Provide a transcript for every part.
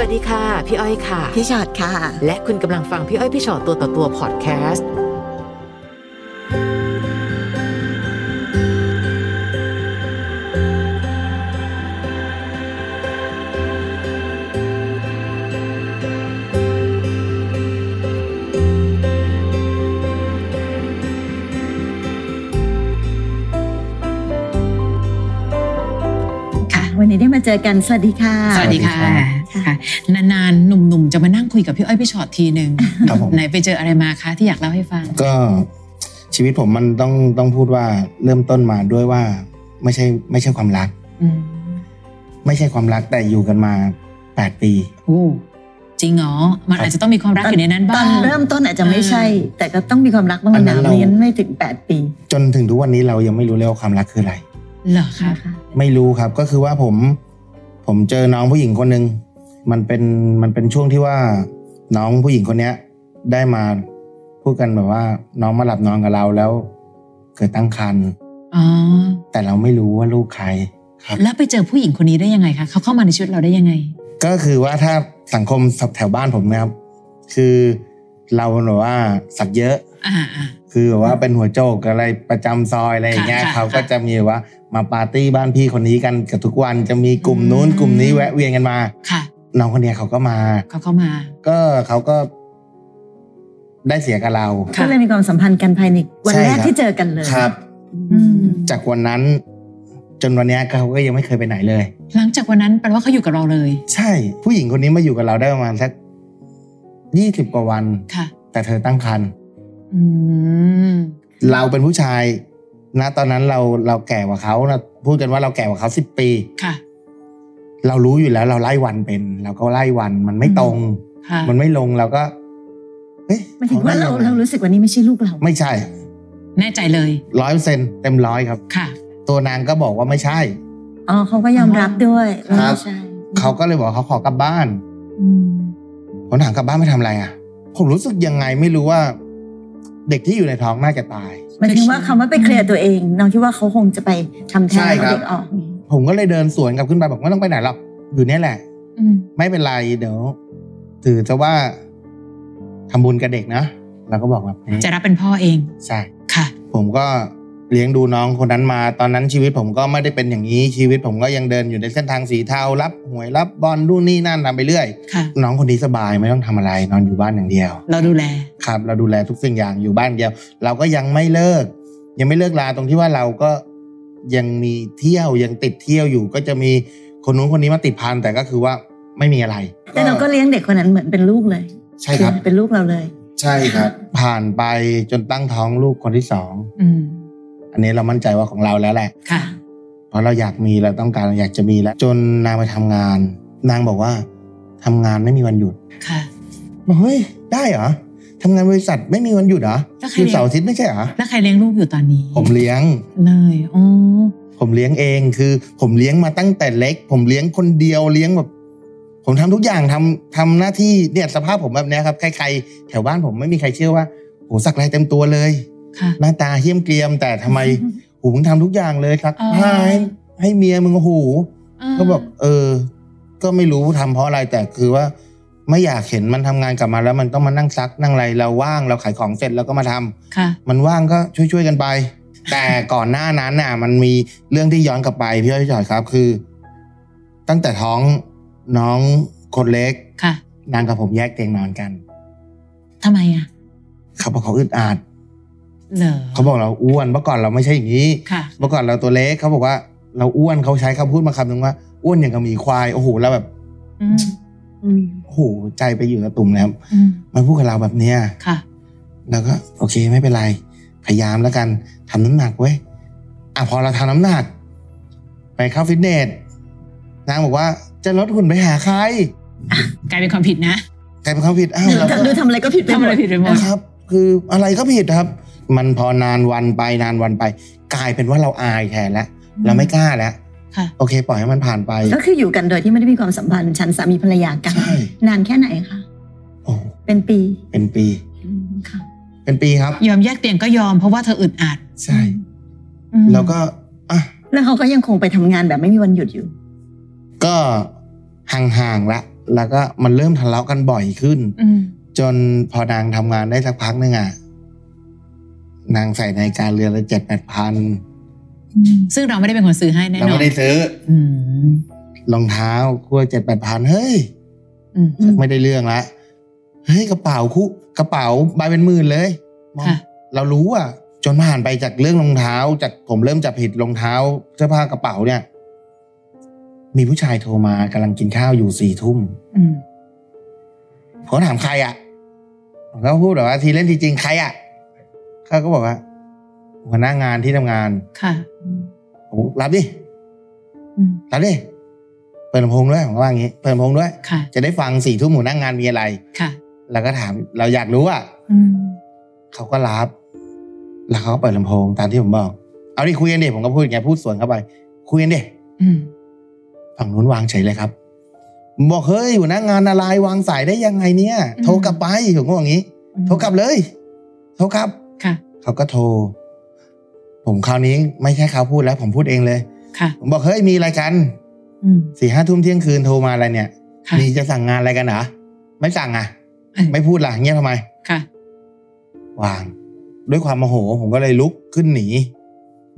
วัสดีค่ะ พี่อ้อยค่ะ พี่ชอดค่ะ และคุณกำลังฟังพี่อ้อยพี่ชอตตัวต่อตัวพอดแคสต์ค่ะวันนี้ได้มาเจอกัน สวัสดีค่ะ สวัสดีค่ะ สวัสดีครับค่ะนานๆหนุ่มๆจะมานั่งคุยกับพี่อ้อยพี่ชอตทีหนึ่งครับผม ไหนไปเจออะไรมาคะที่อยากเล่าให้ฟัง ก็ชีวิตผมมันต้องต้องพูดว่าเริ่มต้นมาด้วยว่าไม่ใช่ไม่ใช่ความรัก อืมไม่ใช่ความรักแต่อยู่กันมาแปดปี โอ้จริงเหรอมันอาจจะต้องมีความรักอยู่ในนั้นตบ้าอนงเริ่มต้นอาจจะไม่ใช่ แต่ก็ต้องมีความรักบ้างอันนั้นะนเรา ไม่งั้นไม่ถึง 8 ปีจนถึงทุกวันนี้เรายังไม่รู้เลยว่าความรักคืออะไร เหรอคะ นะคะ ไม่รู้ครับก็คือว่าผม ผมเจอน้องผู้หญิงคนหนึ่ง มันเป็นมันเป็นช่วงที่ว่าน้องผู้หญิงคนเนี้ย ได้มาพูดกันแบบว่า น้องมาหลับนอนกับเราแล้วเกิดตั้งครรภ์อ๋อแต่เราไม่รู้ว่าลูกใครครับ แล้วไปเจอผู้หญิงคนนี้ได้ยังไงคะเขาเข้ามาในชีวิตเราได้ยังไง ก็คือว่าถ้าสังคมแถวบ้านผมนะครับ คือเราแบบว่าสักเยอะอ่าอ่าคือแบบว่าเป็นหัวโจกอะไรประจำซอยอะไรอย่างเงี้ยค่ะค่ะเขาก็จะมีว่ามาปาร์ตี้บ้านพี่คนนี้กันกับทุกวันจะมีกลุ่มนู้นอืมกลุ่มนี้แวะเวียนกันมาค่ะ น้องคนเนี้ยเขาก็มา เขาเข้ามา ก็เขาก็ได้เสียกับเราค่ะก็เลยมีความสัมพันธ์กันภายในวันใช่แรกครับที่เจอกันเลยครับอืมจากวันนั้น จนวันเนี้ยเขาก็ยังไม่เคยไปไหนเลย หลังจากวันนั้นแปลว่าเขาอยู่กับเราเลย ใช่ ผู้หญิงคนนี้มาอยู่กับเราได้ประมาณสักยี่สิบกว่าวันค่ะ แต่เธอตั้งครรภ์อืมเราเป็นผู้ชายณตอนนั้นเราเราแก่กว่าเขานะพูดกันว่าเราแก่กว่าเขาสิบปีค่ะ เรารู้อยู่แล้ว เราไล่วันเป็นเราก็ไล่วันมันไม่ตรงค่ะมันไม่ลงเราก็เอ๊ะหมายถึงว่าเราขได้เรายังไงรู้สึกว่านี่ไม่ใช่ลูกเราไม่ใช่ แน่ใจเลยร้อยเปอร์เซ็นเต็มร้อยครับค่ะ ตัวนางก็บอกว่าไม่ใช่อ๋อเขาก็ยอมรับด้วยว่าครับไม่ใช่เขาก็เลยบอกเขาขอกลับบ้านอืมผมถามกลับบ้านไม่ทำอะไรอะ ผมรู้สึกยังไงไม่รู้ว่า เด็กที่อยู่ในท้องน่าจะตายหมายถึงว่าคำว่าไปเคลียร์ตัวเองน้องคิดว่าเขาคงจะไปทำแท้ใช่งครับเอาเด็กออก ผมก็เลยเดินสวนกลับขึ้นไปบอกไม่ต้องไปไหนหรอกอยู่เนี่ยแหละอืมไม่เป็นไรเดี๋ยวถือจะว่าทำบุญกับเด็กนะเราก็บอกแบบนี้จะรับเป็นพ่อเองใช่ค่ะ ผมก็เลี้ยงดูน้องคนนั้นมาตอนนั้นชีวิตผมก็ไม่ได้เป็นอย่างนี้ชีวิตผมก็ยังเดินอยู่ในเส้นทางสีเทารับหวยรับบอลนู่นนี่นั่นทำไปเรื่อยค่ะน้องคนนี้สบายไม่ต้องทำอะไรนอนอยู่บ้านอย่างเดียว เราดูแลครับ เราดูแลทุกสิ่งอย่างอยู่บ้านเดียว เราก็ยังไม่เลิก ยังไม่เลิกลาตรงที่ว่าเราก็ ยังมีเที่ยวยังติดเที่ยวอยู่ ก็จะมีคนนู้นคนนี้มาติดพันแต่ก็คือว่าไม่มีอะไร แต่เราก็เลี้ยงเด็กคนนั้นเหมือนเป็นลูกเลย ใช่ครับเป็นลูกเราเลย ใช่ครับ ผ่านไปจนตั้งท้องลูกคนที่สองอืมอันนี้เรามั่นใจว่าของเราแล้วแหละค่ะเพราะเราอยากมีเราต้องการเราอยากจะมีแล้ว จนนางไปทำงาน นางบอกว่าทำงานไม่มีวันหยุดค่ะบอกเฮ้ยได้เหรอ ทำงานบริษัทไม่มีวันหยุดเหรอแล้วใครคือเลี้ยงเสาร์อาทิตย์ไม่ใช่เหรอแล้วใครเลี้ยงลูกอยู่ตอนนี้ ผมเลี้ยงเลยอ๋อผมเลี้ยงเองคือ ผมเลี้ยงมาตั้งแต่เล็ก ผมเลี้ยงคนเดียวเลี้ยงแบบ ผมทำทุกอย่างทำทำหน้าที่เนี่ยสภาพผมแบบเนี้ยครับ ใครๆแถวบ้านผมไม่มีใครเชื่อว่าโหสักลายเต็มตัวเลยค่ะหน้าตาเหี้ยมเกรียม แต่ทำไมหูมึงทำทุกอย่างเลยซักอ๋อผ้าให้ให้เมียมึงโอ้โหาก็แบบเออ ก็ไม่รู้ทำเพราะอะไรแต่คือว่า ไม่อยากเห็นมันทำงานกลับมาแล้วมันต้องมานั่งซักนั่งอะไรเราว่างเราขายของเสร็จเราก็มาทำค่ะ มันว่างก็ช่วยๆกันไป แต่ก่อนหน้านั้นน่ะ มันมีเรื่องที่ย้อนกลับไปพี่อ้อยพี่จอยครับคือ ตั้งแต่ท้องน้องคนเล็กค่ะ นางกับผมแยกเตียงนอนกันทำไมอะเขาบอกเขาอึดอัดเหรอเขาบอกเราอ้วนเมื่อก่อนเราไม่ใช่อย่างนี้ค่ะเมื่อก่อนเราตัวเล็กเขาบอกว่า เราอ้วนเขาใช้คำพูดมาคำหนึ่งว่า อ้วนอย่างกับหมีควายโอ้โหแล้วแบบอืมอืม โอ้โหใจไปอยู่กับตุ่มแล้วอืมมาพูดกับเราแบบเนี้ยค่ะแล้วก็โอเคไม่เป็นไร พยายามแล้วกันทำน้ำหนักเว้ยอะพอเราทำน้ำหนัก ไปเข้าฟิตเนสนางบอกว่าจะลดหุ่นไปหาใครกลายเป็นความผิดนะกลายเป็นความผิดอ้าวเราก็ดูทำอะไรก็ผิดไปทำหมอะไรดผิดไปหมดครับ คืออะไรก็ผิดครับ มันพอนานวันไปนานวันไป กลายเป็นว่าเราอายแทนแล้วเราไม่กล้าแล้วค่ะ โอเค ปล่อยให้มันผ่านไป ก็คืออยู่กันโดยที่ไม่ได้มีความสัมพันธ์ฉันสามีภรรยากัน ใช่ นานแค่ไหนคะโอ้เป็นปีเป็นปี อืมค่ะ เป็นปีครับ ยอมแยกเตียงก็ยอมเพราะว่าเธออึดอัดใช่ อืมแล้วก็อะแล้วเขาก็ยังคงไปทำงานแบบไม่มีวันหยุดอยู่ ก็ห่างๆละ แล้วก็มันเริ่มทะเลาะกันบ่อยขึ้น อืมจนพอนางทำงานได้สักพักนึงอะ นางใส่นาฬิกาเรือนละเจ็ดแปดพัน ซึ่งเราไม่ได้เป็นคนซื้อให้แน่นเราอนไม่ได้ซื้ออืมรองเท้าคู่เจ็ดแปดพันเฮ้ยอืมไม่ได้เรื่องละเฮ้ยกระเป๋าคู่กระเป๋าใบเป็นหมื่นเลยมองค่ะเรารู้อะ จนผ่านไปจากเรื่องรองเท้า จากผมเริ่มจับผิดรองเท้าเสื้อผ้ากระเป๋าเนี่ย มีผู้ชายโทรมากำลังกินข้าวอยู่สี่ทุ่มอืมผมก็ถามใครอะผมก็พูดแบบว่าทีเล่นทีจริงใครอะเขาก็บอกว่า หัวหน้างานที่ทำงาน ค่ะผมรับดิอืมรับดิเปิดลำโพงด้วยผมก็ว่าอย่างงี้ เปิดลำโพงด้วยค่ะจะได้ฟังสี่ทุ่มหัวหน้างานมีอะไร ค่ะ แล้วก็ถามเราอยากรู้อะอืมเขาก็รับ แล้วเขาก็เปิดลำโพงตามที่ผมบอก เอาดิคุยกันดิผมก็พูดอย่างเงี้ยพูดสวนเข้าไป คุยกันดิอืมฝั่งนู้นวางเฉยเลยครับผมบอกเฮ้ยหัวหน้างานอะไรวางสายได้ยังไงเนี่ย โทรกลับไปผมก็บอกอย่างนี้ โทรกลับเลย โทรกลับค่ะเขาก็โทร ผมคราวนี้ไม่ใช่เขาพูดแล้ว ผมพูดเองเลย ค่ะ ผมบอกเฮ้ยมีอะไรกันอืมสี่ห้าทุ่มเที่ยงคืนโทรมาอะไรเนี่ยค่ะมีจะสั่งงานอะไรกันเหรอไม่สั่งอะเอ้ยไม่พูดล่ะเงี้ยบทำไมค่ะ วาง ด้วยความโมโห ผมก็เลยลุกขึ้นหนี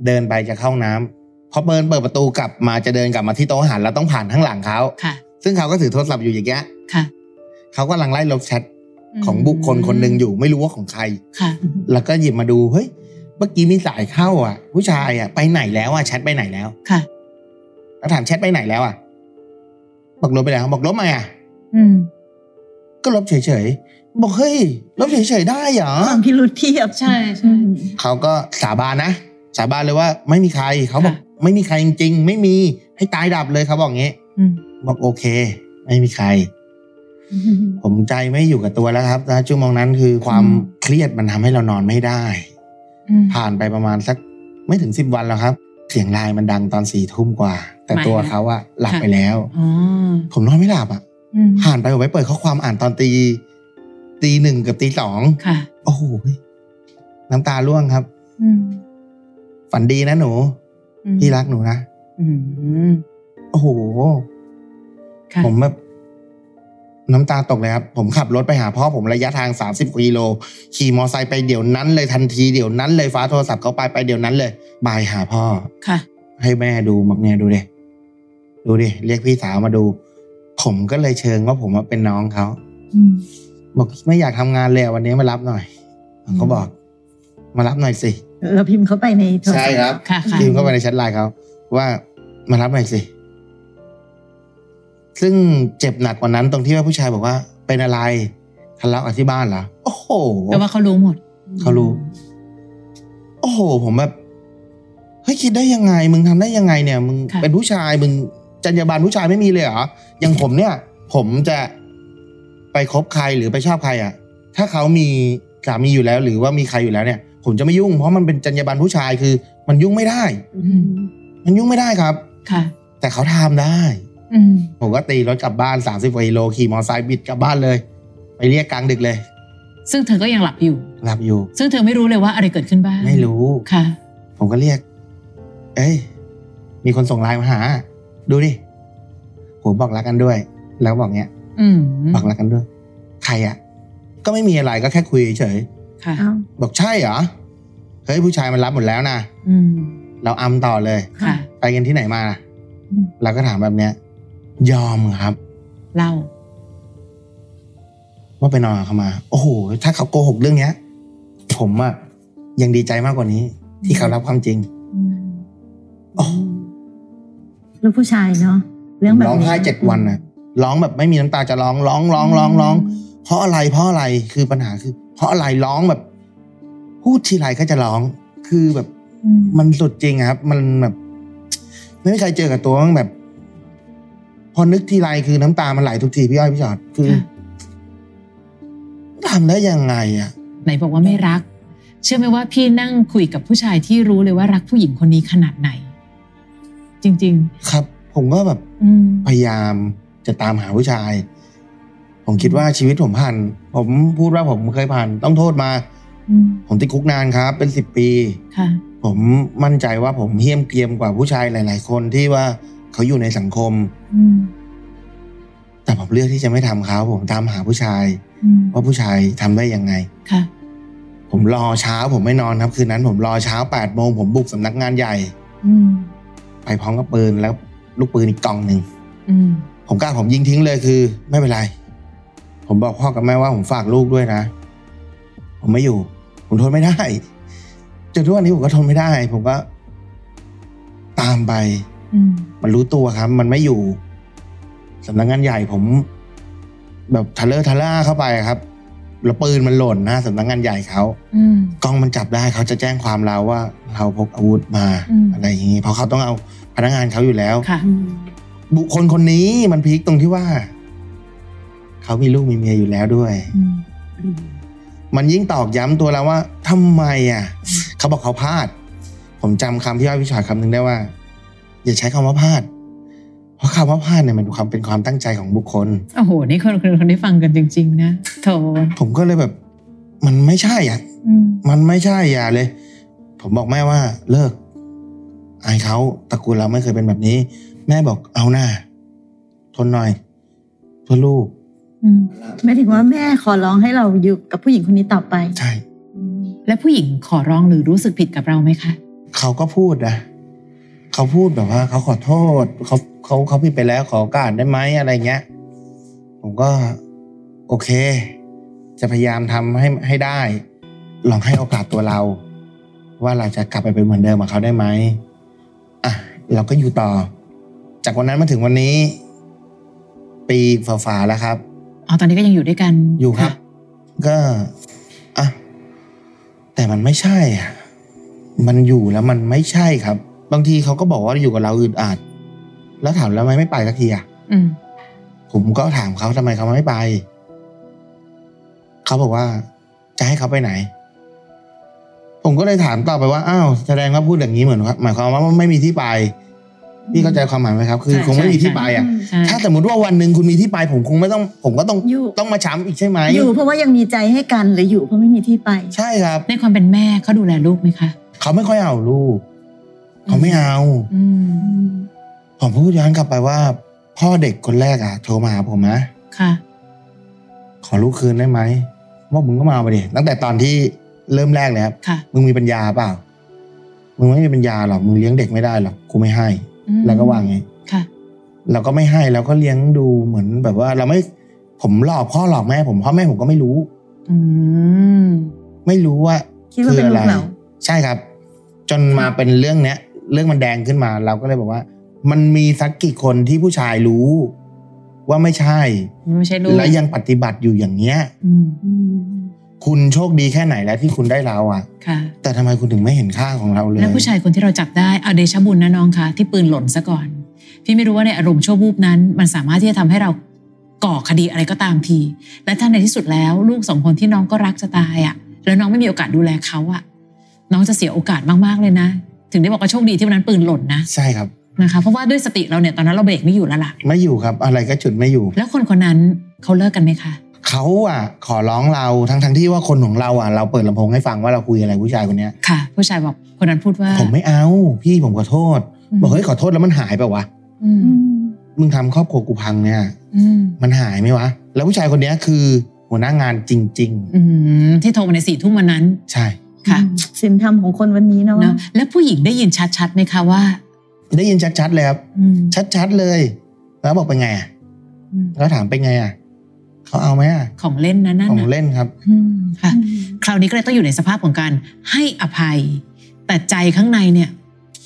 เดินไปจะเข้าห้องน้ำพอเปิดเปิดประตูกลับมาจะเดินกลับมาที่โต๊ะอาหารแล้วต้องผ่านข้างหลังเขาค่ะ ซึ่งเขาก็ถือโทรศัพท์อยู่อย่างเงี้ยค่ะเขากำลังไล่ลบแชทของบุคคลคนหนึ่งอยู่ไม่รู้ว่าของใครค่ะ แล้วก็หยิบมาดูเฮ้ย เมื่อกี้มีสายเข้าอะ ผู้ชายอะไปไหนแล้วอะแชทไปไหนแล้วค่ะแล้วถามแชทไปไหนแล้วอะบอกลบไปแล้วบอกลบมาอะอืม ก็ลบเฉยๆบอกเฮ้ยลบเฉยๆได้เหรอความพิรุธเทียบใช่ใช่อืมเขาก็สาบานนะสาบานเลยว่า ไม่มีใครเขาบอกค่ะไม่มีใครจริง ๆ ไม่มีให้ตายดับเลยเขาบอกงี้อืมบอกโอเค ไม่มีใคร ผมใจไม่อยู่กับตัวแล้วครับนะชั่วโมงนั้นคือความเครียดมันทำให้เรานอนไม่ได้อืม ผ่านไปประมาณสักไม่ถึงสิบวันแล้วครับ เสียงไลน์มันดังตอนสี่ทุ่มกว่า แต่ไม่ตัวนะเขาอะหลับค่ะไปแล้วอ๋อผมนอนไม่หลับอะอืมผ่านไปผมไปเปิดข้อความอ่านตอนตี ตีหนึ่งกับตีสองค่ะโอ้โหน้ำตาร่วงครับอืมฝันดีนะหนูอืมพี่รักหนูนะอืมโอ้โหค่ะผมแบบ น้ำตาตกเลยครับผมขับรถไปหาพ่อผมระยะทางสามสิบกิโลขี่มอไซค์ไปเดี๋ยวนั้นเลยทันทีเดี๋ยวนั้นเลยฟ้าโทรศัพท์เขาไปไปเดี๋ยวนั้นเลยบายหาพ่อค่ะ ให้แม่ดูบอกเนี่ยดูดิดูดิเรียกพี่สาวมาดู ผมก็เลยเชิงว่าผมว่าเป็นน้องเขาอืมบอกไม่อยากทำงานเลยอะวันนี้มารับหน่อยผมก็บอก มารับหน่อยสิเราพิมพ์เข้าไปในโทรศัพท์ใช่ครับค่ะค่ะพิมพ์เข้าไปในแชทไลน์เขาว่ามารับหน่อยสิ ซึ่งเจ็บหนักกว่านั้นตรงที่ว่าผู้ชายบอกว่าเป็นอะไรทะเลาะกับที่บ้านเหรอโอ้โหแปลว่าเขารู้หมด เขารู้ โอ้โห ผมแบบเฮ้ยคิดได้ยังไง มึงทำได้ยังไงเนี่ย มึงค่ะเป็นผู้ชายมึงจรรยาบรรณผู้ชายไม่มีเลยเหรออย่างผมเนี่ย ผมจะไปคบใครหรือไปชอบใครอะ ถ้าเขามีสามีอยู่แล้ว หรือว่ามีใครอยู่แล้วเนี่ย ผมจะไม่ยุ่ง เพราะมันเป็นจรรยาบรรณผู้ชายคือ มันยุ่งไม่ได้อืมมันยุ่งไม่ได้ครับ ค่ะ แต่เขาทำได้อืม ผมก็ตีรถกลับบ้านสามสิบกว่ากิโลขี่มอเตอร์ไซค์บิดกลับบ้านเลย ไปเรียกกลางดึกเลย ซึ่งเธอก็ยังหลับอยู่ หลับอยู่ ซึ่งเธอไม่รู้เลยว่าอะไรเกิดขึ้นบ้างไม่รู้ค่ะ ผมก็เรียก เอ้ยมีคนส่งไลน์มาหา ดูดิผมบอกรักกันด้วย แล้วบอกเนี้ยอืมบอกรักกันด้วย ใครอะก็ไม่มีอะไรก็แค่คุยเฉยค่ะเอ้าๆบอกใช่เหรอเฮ้ยผู้ชายมันรับหมดแล้วนะอืมเราอำต่อเลยค่ะไปกันที่ไหนมาอืมเราก็ถามแบบเนี้ย ยอมครับเล่าว่าไปนอนกับเขามา โอ้โห ถ้าเขาโกหกเรื่องเนี้ย ผมอะยังดีใจมากกว่านี้ ที่เขารับความจริงอืมโอ้ลูกผู้ชายเนาะเรื่องแบบร้องนี้ไห้เจ็ดวันนะร้องแบบไม่มีน้ำตาจะร้องร้องร้องร้องร้องเพราะอะไรเพราะอะไรคือปัญหาคือ เพราะอะไรร้องแบบ พูดทีไรก็จะร้อง คือแบบอืมมันสุดจริงอะครับ มันแบบ ไม่มีใครเจอกับตัวมั้งแบบ พอนึกทีไรคือน้ำตามันไหลทุกทีพี่อ้อยพี่จอดคือค่ะทำได้ยังไงอะไหนบอกว่าไม่รัก เชื่อไหมว่าพี่นั่งคุยกับผู้ชายที่รู้เลยว่ารักผู้หญิงคนนี้ขนาดไหน จริงครับ ผมก็แบบๆอืมพยายามจะตามหาผู้ชาย ผมคิดว่าชีวิตผมผ่าน ผมพูดว่าผมเคยผ่าน ต้องโทษมาอืมผมติดคุกนานครับ เป็นสิบปีค่ะผมมั่นใจว่าผมเฮี้ยมเกรียมกว่าผู้ชายหลาย ๆ คนที่ว่า เขาอยู่ในสังคมอืมแต่ผมเลือกที่จะไม่ทำเขาผมตามหาผู้ชายอืมว่าผู้ชายทำได้ยังไงค่ะ ผมรอเช้าผมไม่นอนครับ คืนนั้นผมรอเช้าแปดโมงผมบุกสำนักงานใหญ่ อืมไปพร้อมกับปืนแล้วลูกปืนอีกกล่องหนึ่งอืมผมกล้าผมยิงทิ้งเลยคือ ไม่เป็นไร ผมบอกพ่อกับแม่ว่าผมฝากลูกด้วยนะ ผมไม่อยู่ ผมทนไม่ได้จนทุกวันนี้ผมก็ทนไม่ได้ ผมก็ตามไปอื มมันรู้ตัวครับ มันไม่อยู่สำนักงานใหญ่ผม แบบทะเลอร์ทะล่าเข้าไปครับแล้วปืนมันหล่นหน้าสำนักงานใหญ่เขาอืมกล้องมันจับได้เขาจะแจ้งความเราว่า เราพกอาวุธมาอืมอะไรอย่างนี้เพราะเขาต้องเอาพนักงานเขาอยู่แล้วค่ะบุคคลคนนี้มันพีคตรงที่ว่าเขามีลูกมีเมียอยู่แล้วด้วยอืมมันยิ่งตอกย้ำตัวเราว่าทำไมอะ เขาบอกเขาพลาด ผมจำคำที่ว่าพิชอยคำหนึ่งได้ว่า อย่าใช้คำว่าพลาด เพราะคำว่าพลาดเนี่ยมันเป็นความเป็นความตั้งใจของบุคคลโอ้โห นี่คนคนคนได้ฟังกันจริง ๆ นะโถผมก็เลยแบบ มันไม่ใช่อะอืมมันไม่ใช่อย่าเลย ผมบอกแม่ว่าเลิกอายเขาตระกูลเราไม่เคยเป็นแบบนี้ แม่บอกเอาหน้า ทนหน่อย เพื่อลูกอืมไม่ถึงว่าแม่ขอร้องให้เราอยู่กับผู้หญิงคนนี้ต่อไป ใช่ และผู้หญิงขอร้องหรือรู้สึกผิดกับเราไหมคะ เขาก็พูดนะ เขาพูดแบบว่าเขาขอโทษเขาเขาเขาผิดไปแล้วขอโอกาสได้ไหมอะไรเงี้ย ผมก็โอเค จะพยายามทำให้ให้ได้ ลองให้โอกาสตัวเรา ว่าเราจะกลับไปเป็นเหมือนเดิมกับเขาได้ไหมอะเราก็อยู่ต่อ จากวันนั้นมาถึงวันนี้ ปีฝ่าๆแล้วครับอ๋อตอนนี้ก็ยังอยู่ด้วยกันอยู่ครับะก็อะแต่มันไม่ใช่อะมันอยู่แล้วมันไม่ใช่ครับ บางทีเขาก็บอกว่าอยู่กับเราอึดอัดแล้วถามแล้วทำไมไม่ไปสักทีอะอืม ผมก็ถามเขาทำไมเขาไม่ไป เขาบอกว่า จะให้เขาไปไหน ผมก็เลยถามต่อไปว่าอ้าวแสดงว่าพูดอย่างนี้เหมือนว่าหมายความว่าไม่มีที่ไปพี่เข้าใจความหมายไหมครับ คือ ใช่คงไม่มีที่ไปอะ ใช่ ถ้าสมมติว่าวันหนึ่งคุณมีที่ไป ผมคงไม่ต้อง ผมก็ต้องอยู่ ต้องมาช้ำอีกใช่ไหมอยู่เพราะว่ายังมีใจให้กันหรืออยู่เพราะไม่มีที่ไป ใช่ครับ ในความเป็นแม่เขาดูแลลูกไหมคะ เขาไม่ค่อยเอาลูก เขาไม่เอาอืมผมพูดย้อนกลับไปว่า พ่อเด็กคนแรกอะโทรมาหาผมนะค่ะ ขอลูกคืนได้ไหมว่ามึงก็มาเอาไปดิตั้งแต่ตอนที่เริ่มแรกเลยครับค่ะมึงมีปัญญาเปล่ามึงไม่มีปัญญาหรอกมึงเลี้ยงเด็กไม่ได้หรอกกูไม่ให้อืมแล้วก็วางไงค่ะเราก็ไม่ให้เราก็เลี้ยงดูเหมือนแบบว่า เราไม่ผมหลอกพ่อหลอกแม่ ผมพ่อแม่ผมก็ไม่รู้ อืมไม่รู้ว่าคิดว่าเป็นลูกเราใช่ครับ จนมาเป็นเรื่องเนี้ย เรื่องมันแดงขึ้นมา เราก็เลยบอกว่า มันมีสักกี่คนที่ผู้ชายรู้ ว่าไม่ใช่ไม่ใช่ลูกและยังปฏิบัติอยู่อย่างเนี้ยอืมคุณโชคดีแค่ไหนแล้วที่คุณได้เราอะค่ะ แต่ทำไมคุณถึงไม่เห็นค่าของเราเลย แล้วผู้ชายคนที่เราจับได้เอาเดชะบุญนะน้องคะที่ปืนหล่นซะก่อน พี่ไม่รู้ว่าในอารมณ์ชั่ววูบนั้น มันสามารถที่จะทำให้เราก่อคดีอะไรก็ตามที และถ้าในที่สุดแล้ว ลูกสองคนที่น้องก็รักจะตายอะ่ะ แล้วน้องไม่มีโอกาสดูแลเขาอะ่ะ น้องจะเสียโอกาสมากๆเลยนะ ถึงได้บอกว่าโชคดีที่วันนั้นปืนหล่นนะใช่ครับนะคะเพราะว่าด้วยสติเราเนี่ยตอนนั้นเราเบรกไม่อยู่แล้วล่ะไม่อยู่ครับ อะไรก็จุดไม่อยู่ แล้วคนคนนั้นเขาเลิกกันไหมคะเขาอะขอร้องเราทั้งทั้งๆที่ว่าคนของเราอะเราเปิดลำโพงให้ฟังว่าเราคุยอะไรผู้ชายคนเนี้ยค่ะ ผู้ชายบอกคนนั้นพูดว่า ผมไม่เอา พี่ผมขอโทษ บอกเฮ้ยขอโทษแล้วมันหายไปวะอืมมึงทำครอบครัวกูพังเนี่ยอืมมันหายไหมวะ แล้วผู้ชายคนเนี้ยคือ หัวหน้างานจริงอืมที่โทรมาในสี่ทุ่มวันนั้นๆใช่ ค่ะสินธรรมของคนวันนี้เนาะเนอะแล้วผู้หญิงได้ยินชัดๆไหมคะว่า ได้ยินชัดๆเลยครับอืมชัดๆเลย แล้วบอกเป็นไงอะอืมแล้วถามเป็นไงอะเขาเอาไหมอะของเล่นนะนั่นของน่ะเล่นครับอืมค่ะ คราวนี้ก็เลยต้องอยู่ในสภาพของการให้อภัย แต่ใจข้างในเนี่ย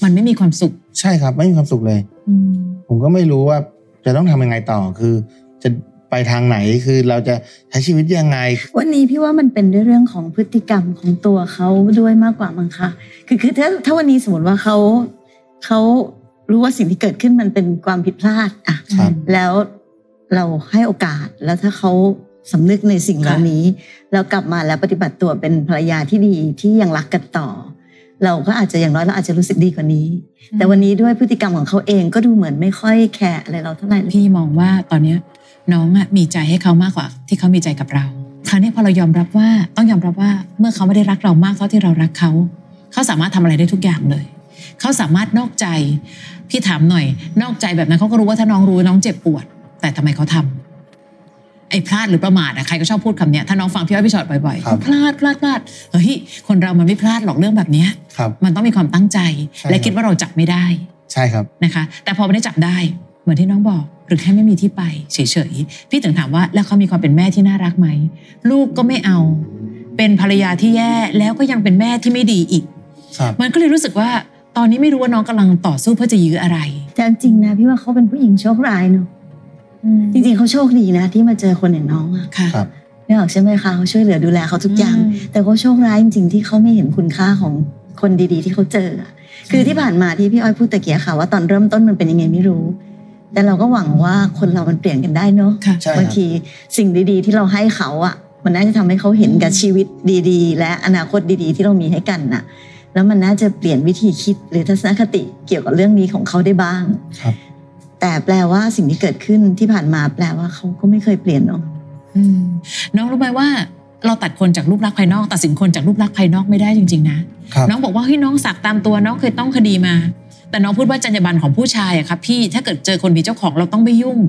มันไม่มีความสุข ใช่ครับ ไม่มีความสุขเลยอืมผมก็ไม่รู้ว่าจะต้องทำยังไงต่อคือ จะ ไปทางไหนคือเราจะใช้ชีวิตยังไง วันนี้พี่ว่ามันเป็นด้วยเรื่องของพฤติกรรมของตัวเขาด้วยมากกว่ามั้งคะคือคือถ้าถ้าวันนี้สมมติว่าเขาเขารู้ว่าสิ่งที่เกิดขึ้นมันเป็นความผิดพลาดอะครับแล้วเราให้โอกาสแล้วถ้าเขาสำนึกในสิ่งเหล่านี้แล้วกลับมาแล้วปฏิบัติตัวเป็นภรรยาที่ดีที่ยังรักกันต่อ เราก็อาจจะอย่างน้อยเราอาจจะรู้สึกดีกว่านี้ แต่วันนี้ด้วยพฤติกรรมของเขาเองก็ดูเหมือนไม่ค่อยแคร์อะไรเราเท่าไหร่เลยพี่มองว่าตอนเนี้ย น้องอะมีใจให้เขามากกว่า ที่เขามีใจกับเราคราวนี้พอเรายอมรับว่าต้องยอมรับว่าเมื่อเขาไม่ได้รักเรามากเท่าที่เรารักเขา เขาสามารถทำอะไรได้ทุกอย่างเลย เขาสามารถนอกใจพี่ถามหน่อย นอกใจแบบนั้นเขาก็รู้ว่าถ้าน้องรู้น้องเจ็บปวด แต่ทำไมเขาทไอ้พลาดหรือประมาทอะใครก็ชอบพูดคำเนี้ยถ้าน้องฟังพี่อ้อยพี่ชอตบ่อยครับๆพลาดพลาดพลาดเฮ้ยคนเรามันไม่พลาดหรอกเรื่องแบบเนี้ยครับมันต้องมีความตั้งใจใช่และครับคิดว่าเราจับไม่ได้ ใช่ครับนะคะ แต่พอไม่ได้จับได้ เหมือนที่น้องบอก หรือแค่ไม่มีที่ไปเฉยๆพี่ถึงถามว่าแล้วเขามีความเป็นแม่ที่น่ารักไหมลูกก็ไม่เอา เป็นภรรยาที่แย่แล้วก็ยังเป็นแม่ที่ไม่ดีอีกครับมันก็เลยรู้สึกว่าตอนนี้ไม่รู้ว่าน้องกำลังต่อสู้เพื่อจะยื้ออะไร แต่จริงๆนะพี่ว่าเขาเป็นผู้หญิงโชคร้ายเนอะจริงๆเขาโชคดีนะ ที่มาเจอคนอย่างน้องอะค่ะครับไม่ออกใช่ไหมคะเขาช่วยเหลือดูแลเขาทุกอย่างอืมแต่เขาโชคร้ายจริงๆที่เขาไม่เห็นคุณค่าของคนดีๆ ที่เขาเจออะคือที่ผ่านมาที่พี่อ้อยพูดตะเกียค่ะว่าตอนเริ่มต้นมันเป็นยังไงไม่รู้ แต่เราก็หวังว่าคนเรามันเปลี่ยนกันได้เนอะค่ะใช่ครับบางทีสิ่งดีๆ ที่เราให้เขาอะมันน่าจะทำให้เขาเห็นกับชีวิตดี ๆ และอนาคตดีๆ ที่เรามีให้กันน่ะ แล้วมันน่าจะเปลี่ยนวิธีคิดหรือทัศนคติเกี่ยวกับเรื่องนี้ของเขาได้บ้างครับ แต่แปลว่าสิ่งที่เกิดขึ้นที่ผ่านมาแปลว่าเขาก็ไม่เคยเปลี่ยนเนาะอืมน้องรู้ไหมว่าเราตัดคนจากรูปลักษณ์ภายนอก ตัดสินคนจากรูปลักษณ์ภายนอกไม่ได้จริง ๆ นะครับน้องบอกว่าเฮ้ยน้องสักตามตัวน้องเคยต้องคดีมา แต่น้องพูดว่าจรรยาบรรณของผู้ชายอะครับพี่ถ้าเกิดเจอคนมีเจ้าของเราต้องไม่ยุ่ง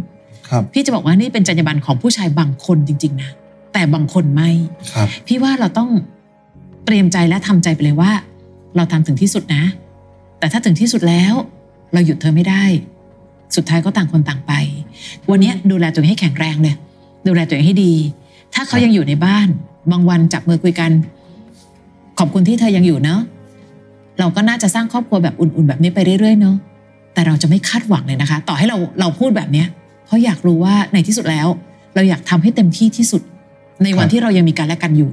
ครับ พี่จะบอกว่านี่เป็นจรรยาบรรณของผู้ชายบางคนจริง ๆ นะ แต่บางคนไม่ ครับ พี่ว่าเราต้องเตรียมใจและทำใจไปเลยว่า เราทำถึงที่สุดนะ แต่ถ้าถึงที่สุดแล้ว เราหยุดเธอไม่ได้ สุดท้ายก็ต่างคนต่างไป วันนี้ดูแลตัวเองให้แข็งแรงเลยดูแลตัวเองให้ดี ถ้าเขายังอยู่ในบ้าน บางวันจับมือคุยกัน ขอบคุณที่เธอยังอยู่เนาะ เราก็น่าจะสร้างครอบครัวแบบอุ่นๆ แบบนี้ไปเรื่อยๆเนาะแต่เราจะไม่คาดหวังเลยนะคะ ต่อให้เราเราพูดแบบเนี้ย เพราะอยากรู้ว่าในที่สุดแล้ว เราอยากทำให้เต็มที่ที่สุด ในวันครับที่เรายังมีกันและกันอยู่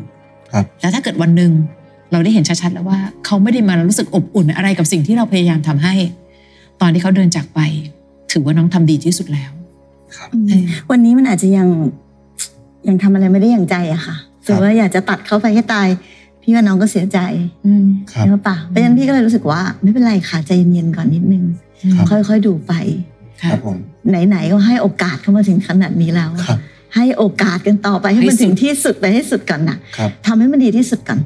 ครับแล้วถ้าเกิดวันหนึ่งเราได้เห็นชัดๆแล้วว่า เขาไม่ได้มารู้สึกอบอุ่นอะไรกับสิ่งที่เราพยายามทำให้ ตอนที่เขาเดินจากไป ถือว่าน้องทำดีที่สุดแล้วครับเออวันนี้มันอาจจะยังยังทำอะไรไม่ได้อย่างใจอะค่ะถือว่าอยากจะตัดเขาไปให้ตาย พี่ว่าน้องก็เสียใจอืมครับใช่ปะเพราะฉะนั้นพี่ก็เลยรู้สึกว่า ไม่เป็นไรค่ะใจเย็นๆก่อนนิดนึงครับค่อยๆดูไปค่ะครับผมไหนๆก็ให้โอกาสเข้ามาถึงขนาดนี้แล้วครับให้โอกาสกันต่อไปให้มันให้สุดถึงที่สุดไปให้สุดก่อนนะครับทำให้มันดีที่สุดก่อน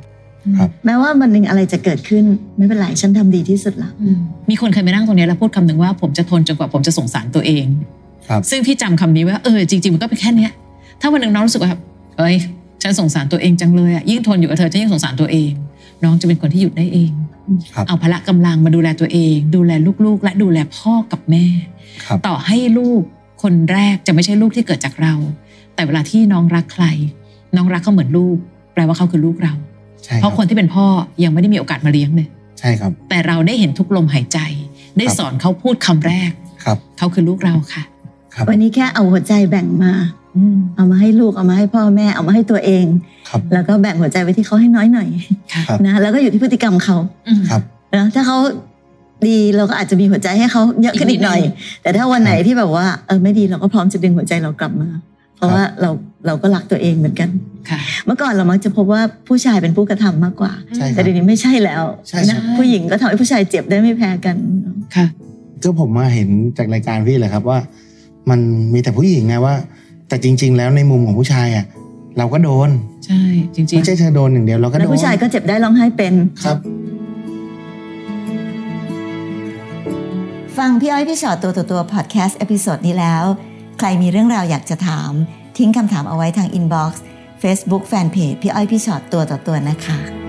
ครับแม้ว่าวันหนึ่งอะไรจะเกิดขึ้นไม่เป็นไรฉันทำดีที่สุดแล้วอืมมีคนเคยมานั่งตรงนี้แล้วพูดคำหนึ่งว่าผมจะทนจนกว่าผมจะสงสารตัวเองครับซึ่งพี่จำคำนี้ว่าเออจริงๆมันก็เป็นแค่เนี้ยถ้าวันหนึ่งน้องรู้สึกว่าเอ้ย ฉันสงสารตัวเองจังเลยอะยิ่งทนอยู่กับเธอฉันยิ่งสงสารตัวเอง น้องจะเป็นคนที่หยุดได้เองครับเอาพละกำลังมาดูแลตัวเอง ดูแลลูกๆ และดูแลพ่อกับแม่ครับต่อให้ลูกคนแรกจะไม่ใช่ลูกที่เกิดจากเรา แต่เวลาที่น้องรักใคร น้องรักเขาเหมือนลูก แปลว่าเขาคือลูกเราใช่เพครัราะบคนที่เป็นพ่อยังไม่ได้มีโอกาสมาเลี้ยงเลยใช่ครับ แต่เราได้เห็นทุกลมหายใจ ได้ครับสอนเขาพูดคำแรกครับเขาคือลูกเราค่ะครับวันนี้แค่เอาหัวใจแบ่งมาอืม เอามาให้ลูกเอามาให้พ่อแม่เอามาให้ตัวเองครับแล้วก็แบ่งหัวใจไว้ที่เขาให้น้อยหน่อยค่ะครับนะแล้วก็อยู่ที่พฤติกรรมเขาอืมครับนะถ้าเขาดีเราก็อาจจะมีหัวใจให้เขาเยอะขึ้นอีกหน่อยอีกนิดนึแต่ถ้าวันไหนที่แบบว่าเออไม่ดีเราก็พร้อมจะดึงหัวใจเรากลับมา เพราะว่าเราเราก็รักตัวเองเหมือนกันค่ะเมื่อก่อนเรามักจะพบว่าผู้ชายเป็นผู้กระทำมากกว่าใช่คแต่รับเดี๋ยวนี้ไม่ใช่แล้วใช่ครับนะผู้หญิงก็ทำให้ผู้ชายเจ็บได้ไม่แพ้กันค่ะก็ผมมาเห็นจากรายการพี่เลยครับว่า มันมีแต่ผู้หญิงไงว่า แต่จริง ๆ แล้วในมุมของผู้ชายอะเราก็โดน ใช่จริงไม่ใช่เธอโดนอย่างเดียวเราก็โดนแล้วผู้ชายก็เจ็บได้ร้องไห้เป็น ครับ ฟังพี่อ้อยพี่ชอตตัวต่อตัวพอดแคสต์ episode นี้แล้ว ใครมีเรื่องราวอยากจะถาม ทิ้งคำถามเอาไว้ทาง inbox Facebook fanpage พี่อ้อยพี่ชอตตัวต่อตัวนะคะ